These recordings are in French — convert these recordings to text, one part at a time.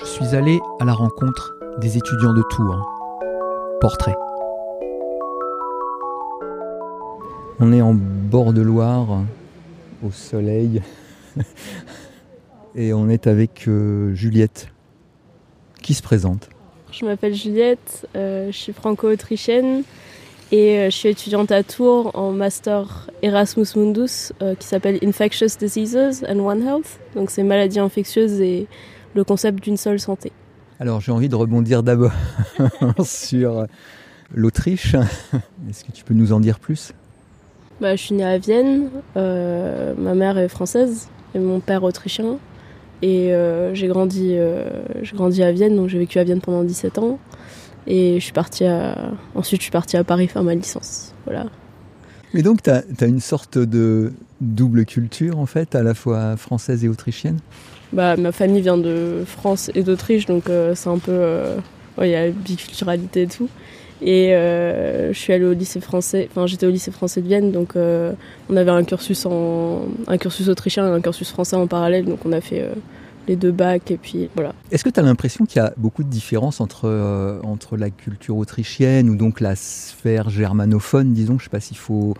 Je suis allé à la rencontre des étudiants de Tours. Portrait. On est en bord de Loire, au soleil, et on est avec euh, Juliette, qui se présente. Je m'appelle Juliette, euh, je suis franco-autrichienne et euh, je suis étudiante à Tours en master Erasmus Mundus qui s'appelle Infectious Diseases and One Health. Donc c'est maladies infectieuses et le concept d'une seule santé. Alors j'ai envie de rebondir d'abord sur l'Autriche. Est-ce que tu peux nous en dire plus? Bah, Je suis née à Vienne, euh, ma mère est française et mon père autrichien. Et euh, j'ai grandi, euh, grandi à Vienne, donc j'ai vécu à Vienne pendant 17 ans. Et je suis partie ensuite je suis partie à Paris faire ma licence. Voilà. Et donc tu as, as, une sorte de double culture en fait, à la fois française et autrichienne? Bah, ma famille vient de France et d'Autriche, donc euh, c'est un peu. Euh, il y a biculturalité et tout. Et euh, je suis allée au lycée français, enfin j'étais au lycée français de Vienne, donc on avait un cursus, en, un cursus autrichien et un cursus français en parallèle, donc on a fait les deux bacs et puis voilà. Est-ce que tu as l'impression qu'il y a beaucoup de différences entre, entre la culture autrichienne ou donc la sphère germanophone, disons, je sais pas s'il faut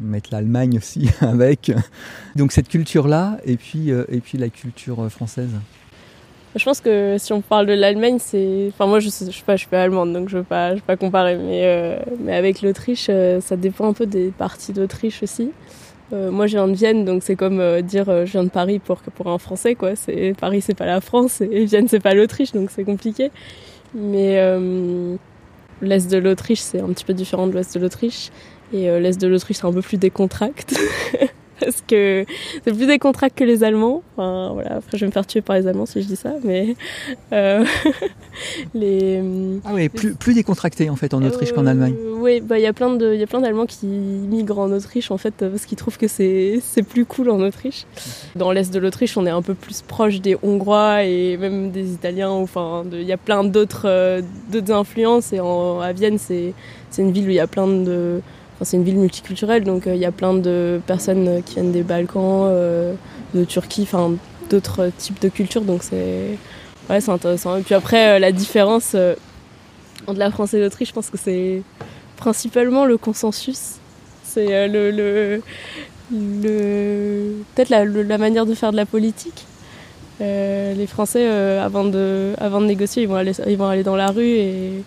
mettre l'Allemagne aussi avec. Donc cette culture-là et puis, euh, et puis la culture euh, française. Je pense que si on parle de l'Allemagne, c'est. Enfin, moi, je ne suis, pas, je suis pas allemande, donc je ne vais, pas, pas comparer. Mais, euh, mais avec l'Autriche, ça dépend un peu des parties d'Autriche aussi. moi, je viens de Vienne, donc c'est comme dire je viens de Paris pour, pour un Français, quoi. Paris, c'est pas la France, et Vienne, c'est pas l'Autriche, donc c'est compliqué. Mais l'Est de l'Autriche, c'est un petit peu différent de l'Ouest de l'Autriche. Et euh, l'Est de l'Autriche, c'est un peu plus décontracté. parce que c'est plus décontracté que les Allemands. Enfin, voilà, après, je vais me faire tuer par les Allemands si je dis ça, mais euh, les ah oui, plus, plus décontracté en fait en Autriche qu'en Allemagne. Euh, oui, bah il y a plein de il y a plein d'Allemands qui migrent en Autriche en fait parce qu'ils trouvent que c'est plus cool en Autriche. Dans l'est de l'Autriche, on est un peu plus proche des Hongrois et même des Italiens. Enfin, il y a plein d'autres d'autres influences et en, à Vienne, c'est une ville où il y a plein de c'est une ville multiculturelle, donc euh, il y a plein de personnes qui viennent des Balkans, euh, de Turquie, enfin d'autres types de cultures, donc c'est ouais, c'est intéressant. Et puis après, euh, la différence entre la France et l'Autriche, je pense que c'est principalement le consensus. C'est le, le, peut-être la, la, manière de faire de la politique. les Français, avant, de, avant de négocier, ils vont, aller, ils vont aller dans la rue et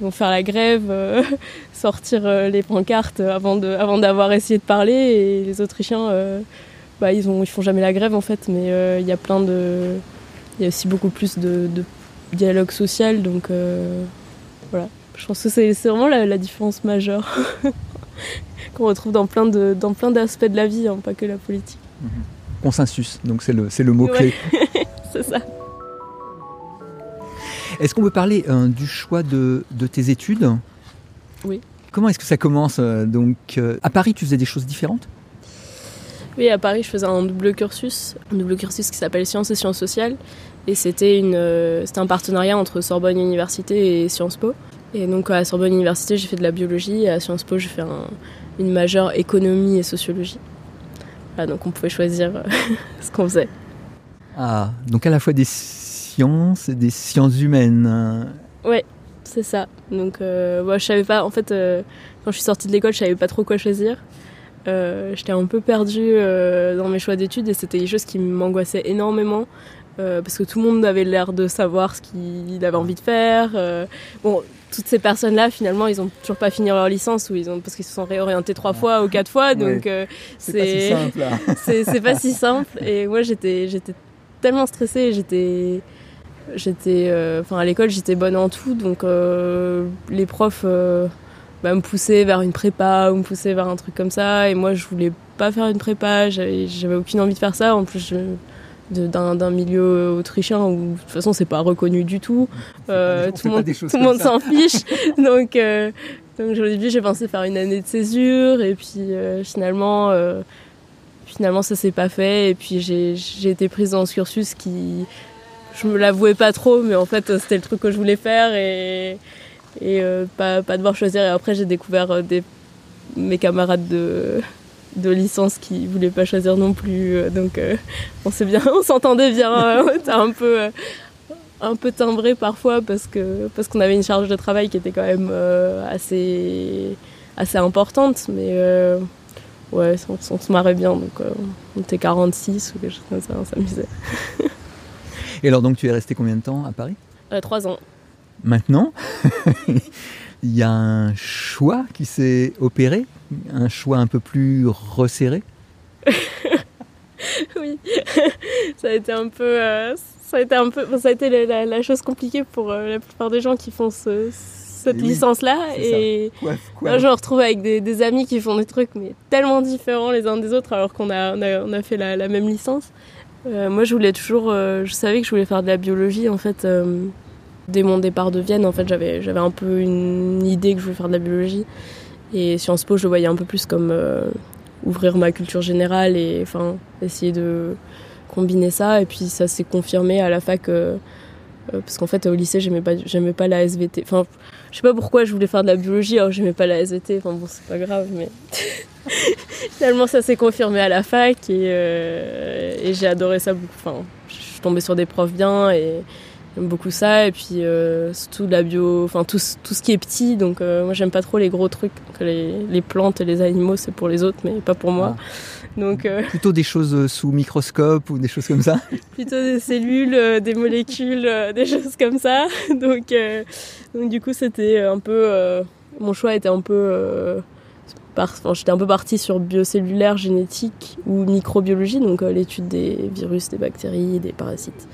ils vont faire la grève, euh, sortir euh, les pancartes avant de, avant d'avoir essayé de parler. Et les Autrichiens, euh, bah, ils ont, ils font jamais la grève en fait, mais il y a plein de, il y a aussi beaucoup plus de, dialogue social, donc voilà. Je pense que c'est, vraiment la, différence majeure qu'on retrouve dans plein de, dans plein d'aspects de la vie, hein, pas que la politique. Mhm. Consensus, donc c'est le, c'est le mot clé. c'est ça. Est-ce qu'on peut parler euh, du choix de, tes études? Oui. Comment est-ce que ça commence euh, Donc, euh, à Paris, tu faisais des choses différentes? Oui, à Paris, je faisais un double cursus, un double cursus qui s'appelle Sciences et Sciences sociales. Et c'était un partenariat entre Sorbonne Université et Sciences Po. Et donc à Sorbonne Université, j'ai fait de la biologie et à Sciences Po, j'ai fait une majeure économie et sociologie. donc on pouvait choisir ce qu'on faisait. Ah, donc à la fois des sciences et des sciences humaines. Ouais, c'est ça. Donc, euh, je savais pas. En fait, euh, quand je suis sortie de l'école, je savais pas trop quoi choisir. Euh, j'étais un peu perdue euh, dans mes choix d'études et c'était des choses qui m'angoissaient énormément. parce que tout le monde avait l'air de savoir ce qu'il avait envie de faire. bon, toutes ces personnes-là, finalement, ils ont toujours pas fini leur licence ou ils ont parce qu'ils se sont réorientés trois fois ou quatre fois. Donc c'est c'est pas si simple. Et moi, j'étais j'étais tellement stressée. J'étais J'étais, euh, enfin à l'école j'étais bonne en tout, donc euh, les profs euh, bah, me poussaient vers une prépa ou me poussaient vers un truc comme ça, et moi je voulais pas faire une prépa, j'avais aucune envie de faire ça. En plus d'un milieu autrichien où de toute façon c'est pas reconnu du tout, tout, le monde, tout le monde s'en fiche, donc donc au début j'ai pensé faire une année de césure et puis finalement finalement ça s'est pas fait. Et puis j'ai été prise dans ce cursus qui je me l'avouais pas trop, mais en fait, c'était le truc que je voulais faire et, euh, pas, devoir choisir. Et après, j'ai découvert euh, mes camarades de, de licence qui voulaient pas choisir non plus. Euh, donc, on s'est bien, on s'entendait bien. un peu, un peu timbré parfois parce que parce qu'on avait une charge de travail qui était quand même assez assez importante, mais ouais, on, se marrait bien, donc on était 46 ou quelque chose comme ça, on s'amusait. Et alors donc tu es resté combien de temps à Paris? Trois ans. Maintenant, il y a un choix qui s'est opéré, un choix un peu plus resserré? Oui, ça a été un peu, euh, ça a été un peu, ça a été la, chose compliquée pour euh, la plupart des gens qui font cette licence-là. Et je me retrouve avec des, amis qui font des trucs mais tellement différents les uns des autres alors qu'on a, on a, fait la, même licence. Euh, moi, je voulais toujours, je savais que je voulais faire de la biologie en fait dès mon départ de Vienne, en fait, j'avais, j'avais un peu une idée que je voulais faire de la biologie. Et Sciences Po, je le voyais un peu plus comme euh, ouvrir ma culture générale et enfin, essayer de combiner ça. Et puis ça s'est confirmé à la fac. Euh, euh, parce qu'en fait, au lycée, j'aimais pas, j'aimais pas la SVT. Enfin, je sais pas pourquoi je voulais faire de la biologie alors j'aimais pas la SVT. Enfin bon, c'est pas grave, mais finalement, ça s'est confirmé à la fac et, et j'ai adoré ça beaucoup. Enfin, je suis tombée sur des profs bien et j'aime beaucoup ça. Et puis euh, surtout la bio enfin tout, tout ce qui est petit. Donc euh, moi j'aime pas trop les gros trucs les, les, plantes et les animaux c'est pour les autres mais pas pour moi. Ah. donc euh, plutôt des choses sous microscope ou des choses comme ça? Plutôt des cellules des molécules des choses comme ça. Donc donc du coup c'était un peu mon choix était un peu j'étais un peu partie sur biocellulaire, génétique ou microbiologie, donc euh, l'étude des virus, des bactéries, des parasites.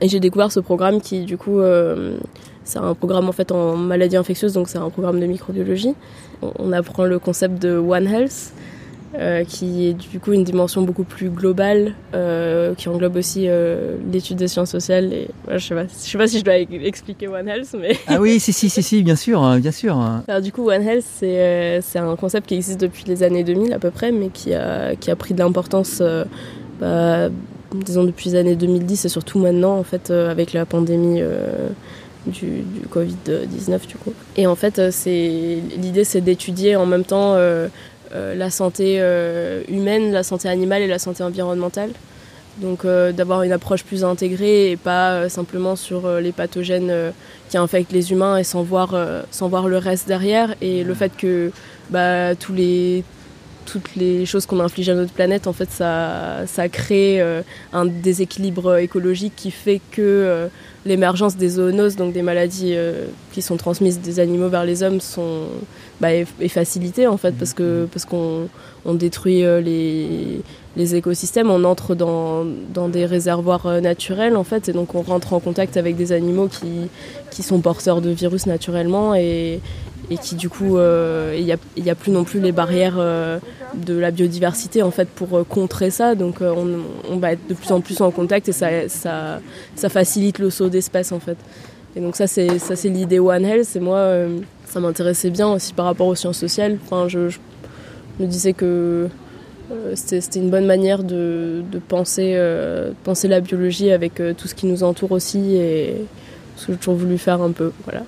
Et j'ai découvert ce programme qui, du coup, euh, c'est un programme en fait en maladie infectieuse, donc c'est un programme de microbiologie. On apprend le concept de One Health, euh, qui est du coup une dimension beaucoup plus globale, euh, qui englobe aussi euh, l'étude des sciences sociales. Et, je sais pas, sais pas si je dois expliquer One Health, mais ah oui, si si si si, bien sûr, hein, bien sûr. Alors du coup, One Health, c'est c'est un concept qui existe depuis les années 2000 à peu près, mais qui a qui a pris de l'importance. Bah, disons depuis les années 2010 et surtout maintenant en fait avec la pandémie du, du Covid-19 du coup. Et en fait, c'est l'idée c'est d'étudier en même temps euh, la santé euh, humaine, la santé animale et la santé environnementale. Donc euh, d'avoir une approche plus intégrée et pas simplement sur les pathogènes qui infectent les humains et sans voir, sans voir le reste derrière. Et le fait que bah, tous les, toutes les choses qu'on inflige à notre planète, en fait, ça, ça crée un déséquilibre écologique qui fait que l'émergence des zoonoses, donc des maladies qui sont transmises des animaux vers les hommes, sont, bah, est, facilité en fait parce que parce qu'on on détruit euh, les, les écosystèmes, on entre dans, dans des réservoirs euh, naturels en fait et donc on rentre en contact avec des animaux qui, qui sont porteurs de virus naturellement et, et qui du coup euh, il n'y a, y a, plus non plus les barrières de la biodiversité en fait pour contrer ça. Donc on, on, va être de plus en plus en contact et ça, ça, ça facilite le saut d'espèces en fait. Et donc ça c'est ça c'est l'idée One Health. Et moi ça m'intéressait bien aussi par rapport aux sciences sociales. Enfin, je, me disais que euh, c'était une bonne manière de, penser, euh, penser la biologie avec euh, tout ce qui nous entoure aussi et ce que j'ai toujours voulu faire un peu. Voilà.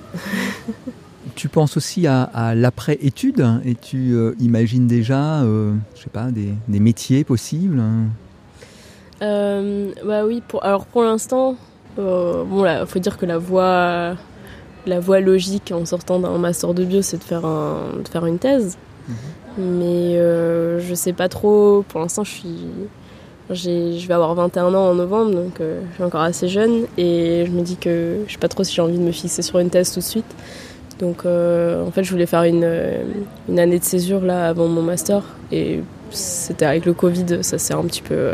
tu penses aussi à, l'après-étude et tu imagines déjà, je sais pas, des, métiers possibles Bah oui, pour, alors pour l'instant, bon là, faut dire que la voie la voie logique en sortant d'un master de bio, c'est de faire, un, de faire une thèse. Mhm. Mais euh, je sais pas trop. Pour l'instant, je suis. Je vais avoir 21 ans en novembre, donc euh, je suis encore assez jeune. Et je me dis que je sais pas trop si j'ai envie de me fixer sur une thèse tout de suite. Donc euh, en fait, je voulais faire une, une, année de césure là avant mon master. Et c'était avec le Covid, ça s'est un petit peu.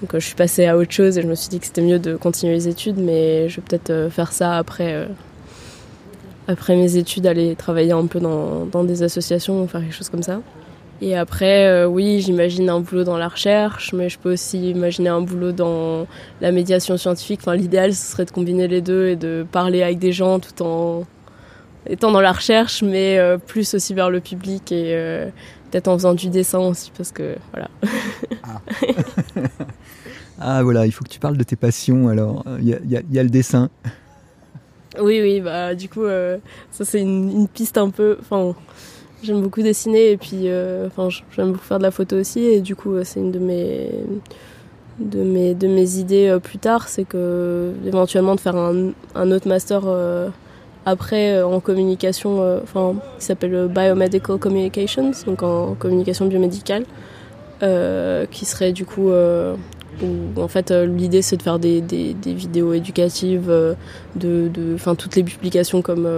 donc je suis passée à autre chose et je me suis dit que c'était mieux de continuer les études, mais je vais peut-être faire ça après après mes études, aller travailler un peu dans, des associations ou faire quelque chose comme ça. Et après, euh, oui, j'imagine un boulot dans la recherche, mais je peux aussi imaginer un boulot dans la médiation scientifique. Enfin, l'idéal, ce serait de combiner les deux et de parler avec des gens tout en étant dans la recherche, mais euh, plus aussi vers le public et euh, peut-être en faisant du dessin aussi, parce que voilà. Ah. ah. voilà, il faut que tu parles de tes passions. Alors, il y a le dessin. Oui, oui, bah du coup, euh, ça c'est une, piste un peu. Enfin, j'aime beaucoup dessiner et puis, euh, enfin, j'aime beaucoup faire de la photo aussi et du coup, c'est une de mes de mes, de mes idées euh, plus tard, c'est que éventuellement de faire un, un autre master euh, après euh, en communication, euh, enfin qui s'appelle Biomedical Communications, donc en communication biomédicale, euh, qui serait du coup en fait l'idée c'est de faire des, vidéos éducatives, de, de, toutes les publications comme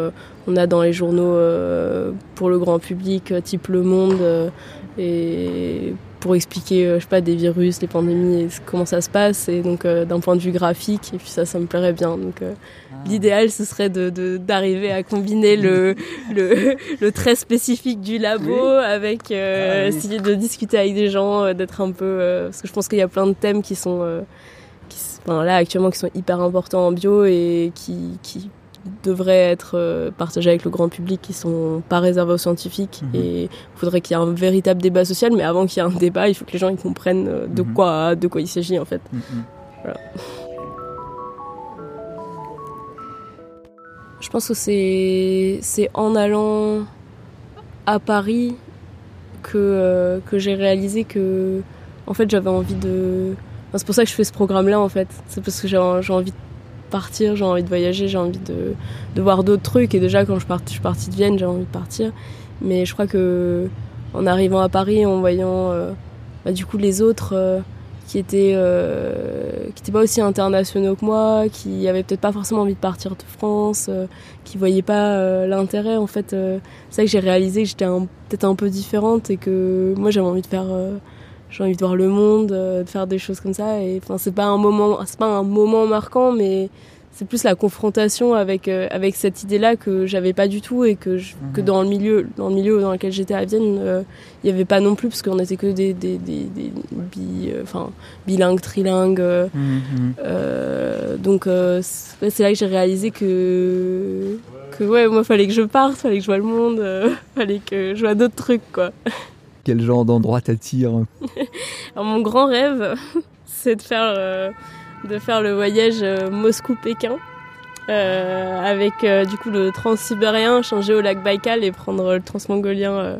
on a dans les journaux pour le grand public, type Le Monde et pour expliquer, euh, je sais pas, des virus, les pandémies et comment ça se passe, et donc euh, d'un point de vue graphique, et puis ça, ça me plairait bien. Donc euh, ah. l'idéal, ce serait de d'arriver à combiner le, le, le très spécifique du labo oui. avec euh, ah, oui. essayer de discuter avec des gens, d'être un peu, parce que je pense qu'il y a plein de thèmes qui sont, qui, enfin, là actuellement, qui sont hyper importants en bio et qui, qui devraient être euh, partagés avec le grand public qui sont pas réservés aux scientifiques mmh. et il faudrait qu'il y ait un véritable débat social mais avant qu'il y ait un débat il faut que les gens ils comprennent euh, de mmh. quoi de quoi il s'agit en fait mmh. voilà. je pense que c'est c'est en allant à Paris que euh, que j'ai réalisé que en fait j'avais envie de enfin, c'est pour ça que je fais ce programme là en fait c'est parce que j'ai envie de partir, j'ai envie de voyager, j'ai envie de, de voir d'autres trucs. Et déjà, quand je, suis partie de Vienne, j'ai envie de partir. Mais je crois que en arrivant à Paris, en voyant euh, bah, du coup les autres euh, qui étaient euh, qui étaient pas aussi internationaux que moi, qui avaient peut-être pas forcément envie de partir de France, qui voyaient pas l'intérêt. En fait, c'est ça que j'ai réalisé que j'étais peut-être un peu différente et que moi j'avais envie de faire j'ai envie de voir le monde, euh, de faire des choses comme ça. Et enfin, c'est pas un moment, c'est pas un moment marquant, mais c'est plus la confrontation avec euh, avec cette idée-là que j'avais pas du tout et que je, mmh. que dans le milieu dans le milieu dans lequel j'étais à Vienne, euh, il y avait pas non plus parce qu'on était que des des des, des bi, enfin bilingues, trilingues. Mmh. donc c'est là que j'ai réalisé que que ouais, moi fallait que je parte, fallait que je vois le monde, fallait que je vois d'autres trucs quoi. Quel genre d'endroit t'attire? Mon grand rêve, c'est de faire, euh, de faire le voyage euh, Moscou-Pékin. Euh, avec euh, du coup le transsibérien, changer au lac Baïkal et prendre le transmongolien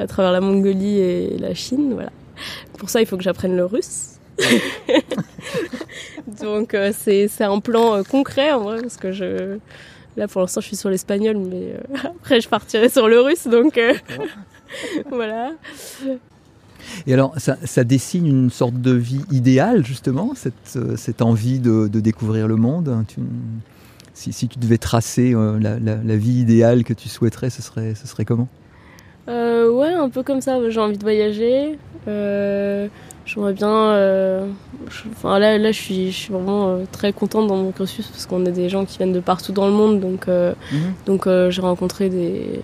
à travers la Mongolie et la Chine. Voilà. Pour ça, il faut que j'apprenne le russe. Donc c'est un plan concret en vrai parce que je là pour l'instant je suis sur l'espagnol mais euh, après je partirai sur le russe donc euh, voilà. Et alors, ça, ça, dessine une sorte de vie idéale, justement, cette, euh, cette envie de, de, découvrir le monde. Tu, si, si, tu devais tracer euh, la, la, la, vie idéale que tu souhaiterais, ce serait, ce serait comment? Euh, Ouais, un peu comme ça. J'ai envie de voyager. Euh, J'aimerais bien. Je, enfin, là, là je, suis, je suis vraiment très contente dans mon cursus parce qu'on a des gens qui viennent de partout dans le monde. Donc, mmh. donc j'ai rencontré des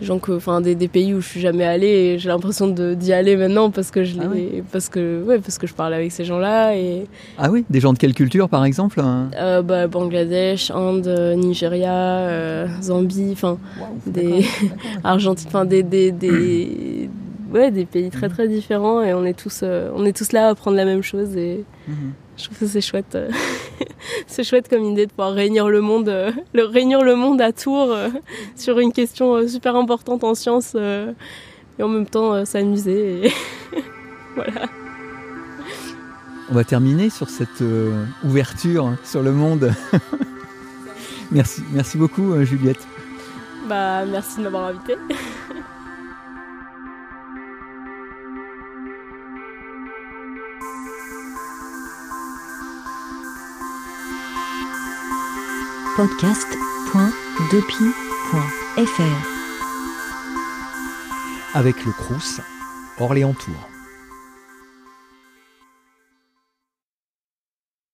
gens que enfin des, des, pays où je suis jamais allée et j'ai l'impression d'y aller maintenant parce que je ah oui. parce que ouais parce que je parle avec ces gens-là et ah oui des gens de quelle culture par exemple hein? Euh, bah, Bangladesh Inde Nigeria euh, Zambie enfin wow, des Argentine enfin des des, des ouais des pays très très différents et on est tous euh, on est tous là à apprendre la même chose et -hmm. je trouve que c'est chouette c'est chouette comme idée de pouvoir réunir le monde, euh, le, réunir le monde à Tours euh, sur une question euh, super importante en sciences et en même temps s'amuser. Et voilà. On va terminer sur cette ouverture sur le monde. merci, merci beaucoup Juliette. Bah, merci de m'avoir invité. podcast.depi.fr Avec le Crous, Orléans Tour.